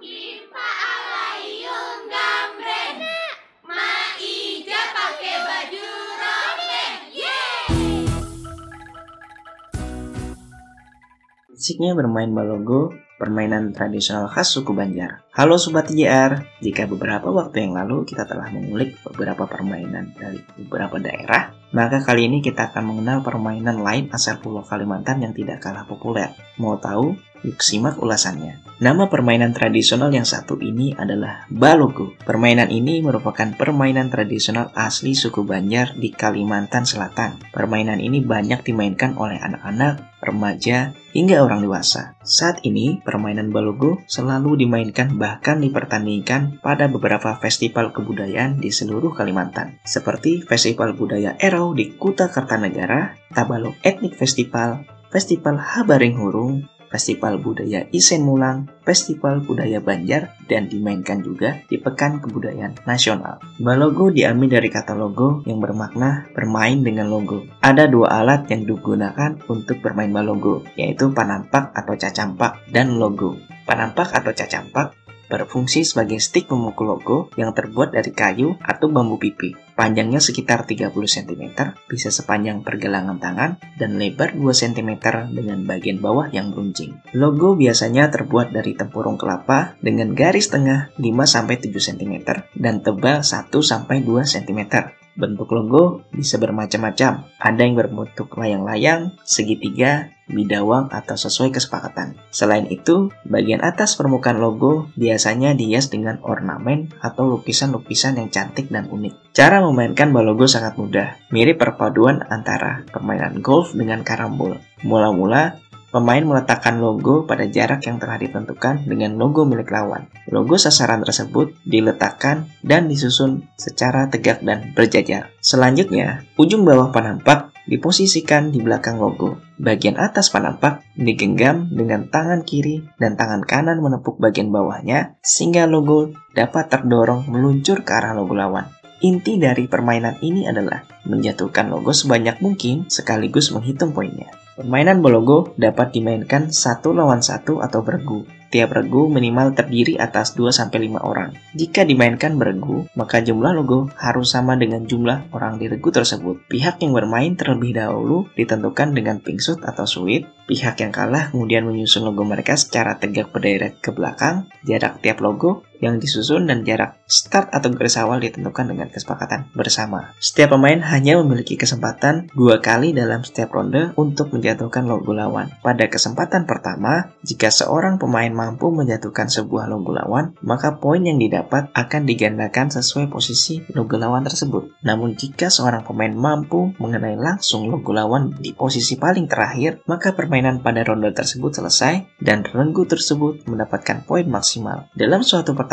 Yeay Asiknya bermain balogo, permainan tradisional khas suku Banjar. Halo Sobat IJR, jika beberapa waktu yang lalu kita telah mengulik beberapa permainan dari beberapa daerah, maka kali ini kita akan mengenal permainan lain asal Pulau Kalimantan yang tidak kalah populer. Mau tahu? Yuk simak ulasannya. Nama permainan tradisional yang satu ini adalah Balogo. Permainan ini merupakan permainan tradisional asli suku Banjar di Kalimantan Selatan. Permainan ini banyak dimainkan oleh anak-anak, remaja, hingga orang dewasa. Saat ini, permainan Balogo selalu dimainkan bahkan dipertandingkan pada beberapa festival kebudayaan di seluruh Kalimantan, seperti Festival Budaya Erau di Kuta Kartanegara, Tabalok Etnik Festival, Festival Habaring Hurung, Festival Budaya Isen Mulang, Festival Budaya Banjar, dan dimainkan juga di Pekan Kebudayaan Nasional. Balogo diambil dari kata logo yang bermakna bermain dengan logo. Ada dua alat yang digunakan untuk bermain balogo, yaitu panampak atau cacampak dan logo. Panampak atau cacampak berfungsi sebagai stik pemukul logo yang terbuat dari kayu atau bambu pipi. Panjangnya sekitar 30 cm, bisa sepanjang pergelangan tangan, dan lebar 2 cm dengan bagian bawah yang runcing. Logo biasanya terbuat dari tempurung kelapa dengan garis tengah 5-7 cm dan tebal 1-2 cm. Bentuk logo bisa bermacam-macam. Ada yang berbentuk layang-layang, segitiga, bidawang, atau sesuai kesepakatan. Selain itu, bagian atas permukaan logo biasanya dihias dengan ornamen atau lukisan-lukisan yang cantik dan unik. Cara memainkan balogo sangat mudah, mirip perpaduan antara permainan golf dengan karambol. Mula-mula, Pemain meletakkan logo pada jarak yang telah ditentukan dengan logo milik lawan. Logo sasaran tersebut diletakkan dan disusun secara tegak dan berjajar. Selanjutnya, ujung bawah panampak diposisikan di belakang logo. Bagian atas panampak digenggam dengan tangan kiri dan tangan kanan menepuk bagian bawahnya sehingga logo dapat terdorong meluncur ke arah logo lawan. Inti dari permainan ini adalah menjatuhkan logo sebanyak mungkin sekaligus menghitung poinnya. Permainan bologo dapat dimainkan satu lawan satu atau beregu. Tiap regu minimal terdiri atas 2-5 orang. Jika dimainkan beregu, maka jumlah logo harus sama dengan jumlah orang di regu tersebut. Pihak yang bermain terlebih dahulu ditentukan dengan pingsut atau suit. Pihak yang kalah kemudian menyusun logo mereka secara tegak berderet ke belakang. Jarak tiap logo yang disusun dan jarak start atau garis awal ditentukan dengan kesepakatan bersama. Setiap pemain hanya memiliki kesempatan dua kali dalam setiap ronde untuk menjatuhkan logo lawan. Pada kesempatan pertama, jika seorang pemain mampu menjatuhkan sebuah logo lawan, maka poin yang didapat akan digandakan sesuai posisi logo lawan tersebut. Namun jika seorang pemain mampu mengenai langsung logo lawan di posisi paling terakhir, maka permainan pada ronde tersebut selesai dan regu tersebut mendapatkan poin maksimal. Dalam suatu pertandingan,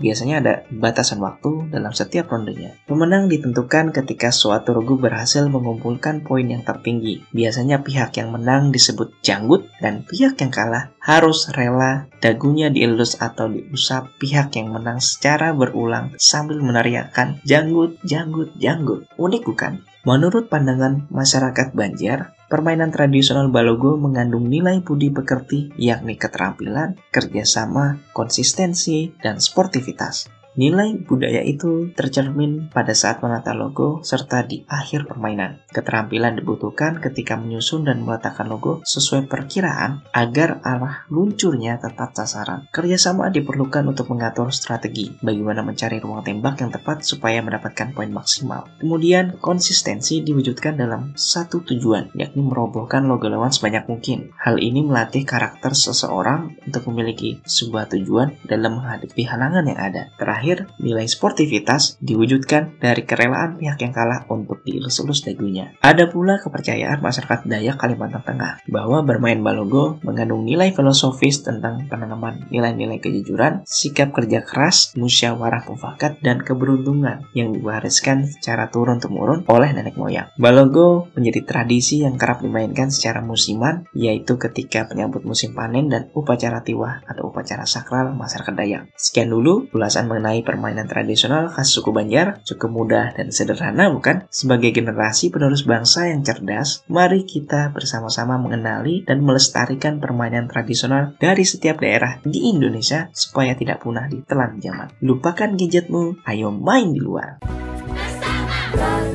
biasanya ada batasan waktu dalam setiap rondenya. Pemenang ditentukan ketika suatu regu berhasil mengumpulkan poin yang tertinggi. Biasanya pihak yang menang disebut janggut dan pihak yang kalah harus rela dagunya dielus atau diusap pihak yang menang secara berulang sambil meneriakkan janggut, janggut, janggut. Unik bukan? Menurut pandangan masyarakat Banjar, permainan tradisional balogo mengandung nilai budi pekerti yakni keterampilan, kerjasama, konsistensi, dan sportivitas. Nilai budaya itu tercermin pada saat menata logo serta di akhir permainan. Keterampilan dibutuhkan ketika menyusun dan meletakkan logo sesuai perkiraan agar arah luncurnya tepat sasaran. Kerjasama diperlukan untuk mengatur strategi, bagaimana mencari ruang tembak yang tepat supaya mendapatkan poin maksimal. Kemudian, konsistensi diwujudkan dalam satu tujuan, yakni merobohkan logo lawan sebanyak mungkin. Hal ini melatih karakter seseorang untuk memiliki sebuah tujuan dalam menghadapi halangan yang ada. Terakhir, terakhir, nilai sportivitas diwujudkan dari kerelaan pihak yang kalah untuk dielus-elus dagunya. Ada pula kepercayaan masyarakat Dayak Kalimantan Tengah bahwa bermain balogo mengandung nilai filosofis tentang penanaman nilai-nilai kejujuran, sikap kerja keras, musyawarah mufakat, dan keberuntungan yang diwariskan secara turun-temurun oleh nenek moyang. Balogo menjadi tradisi yang kerap dimainkan secara musiman, yaitu ketika penyambut musim panen dan upacara tiwah atau upacara sakral masyarakat Dayak. Sekian dulu ulasan mengenai menyukai permainan tradisional khas suku Banjar cukup mudah dan sederhana bukan? Sebagai generasi penerus bangsa yang cerdas, mari kita bersama-sama mengenali dan melestarikan permainan tradisional dari setiap daerah di Indonesia supaya tidak punah di telan zaman. Lupakan gadgetmu, ayo main di luar.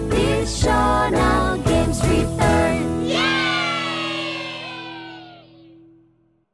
Bersama.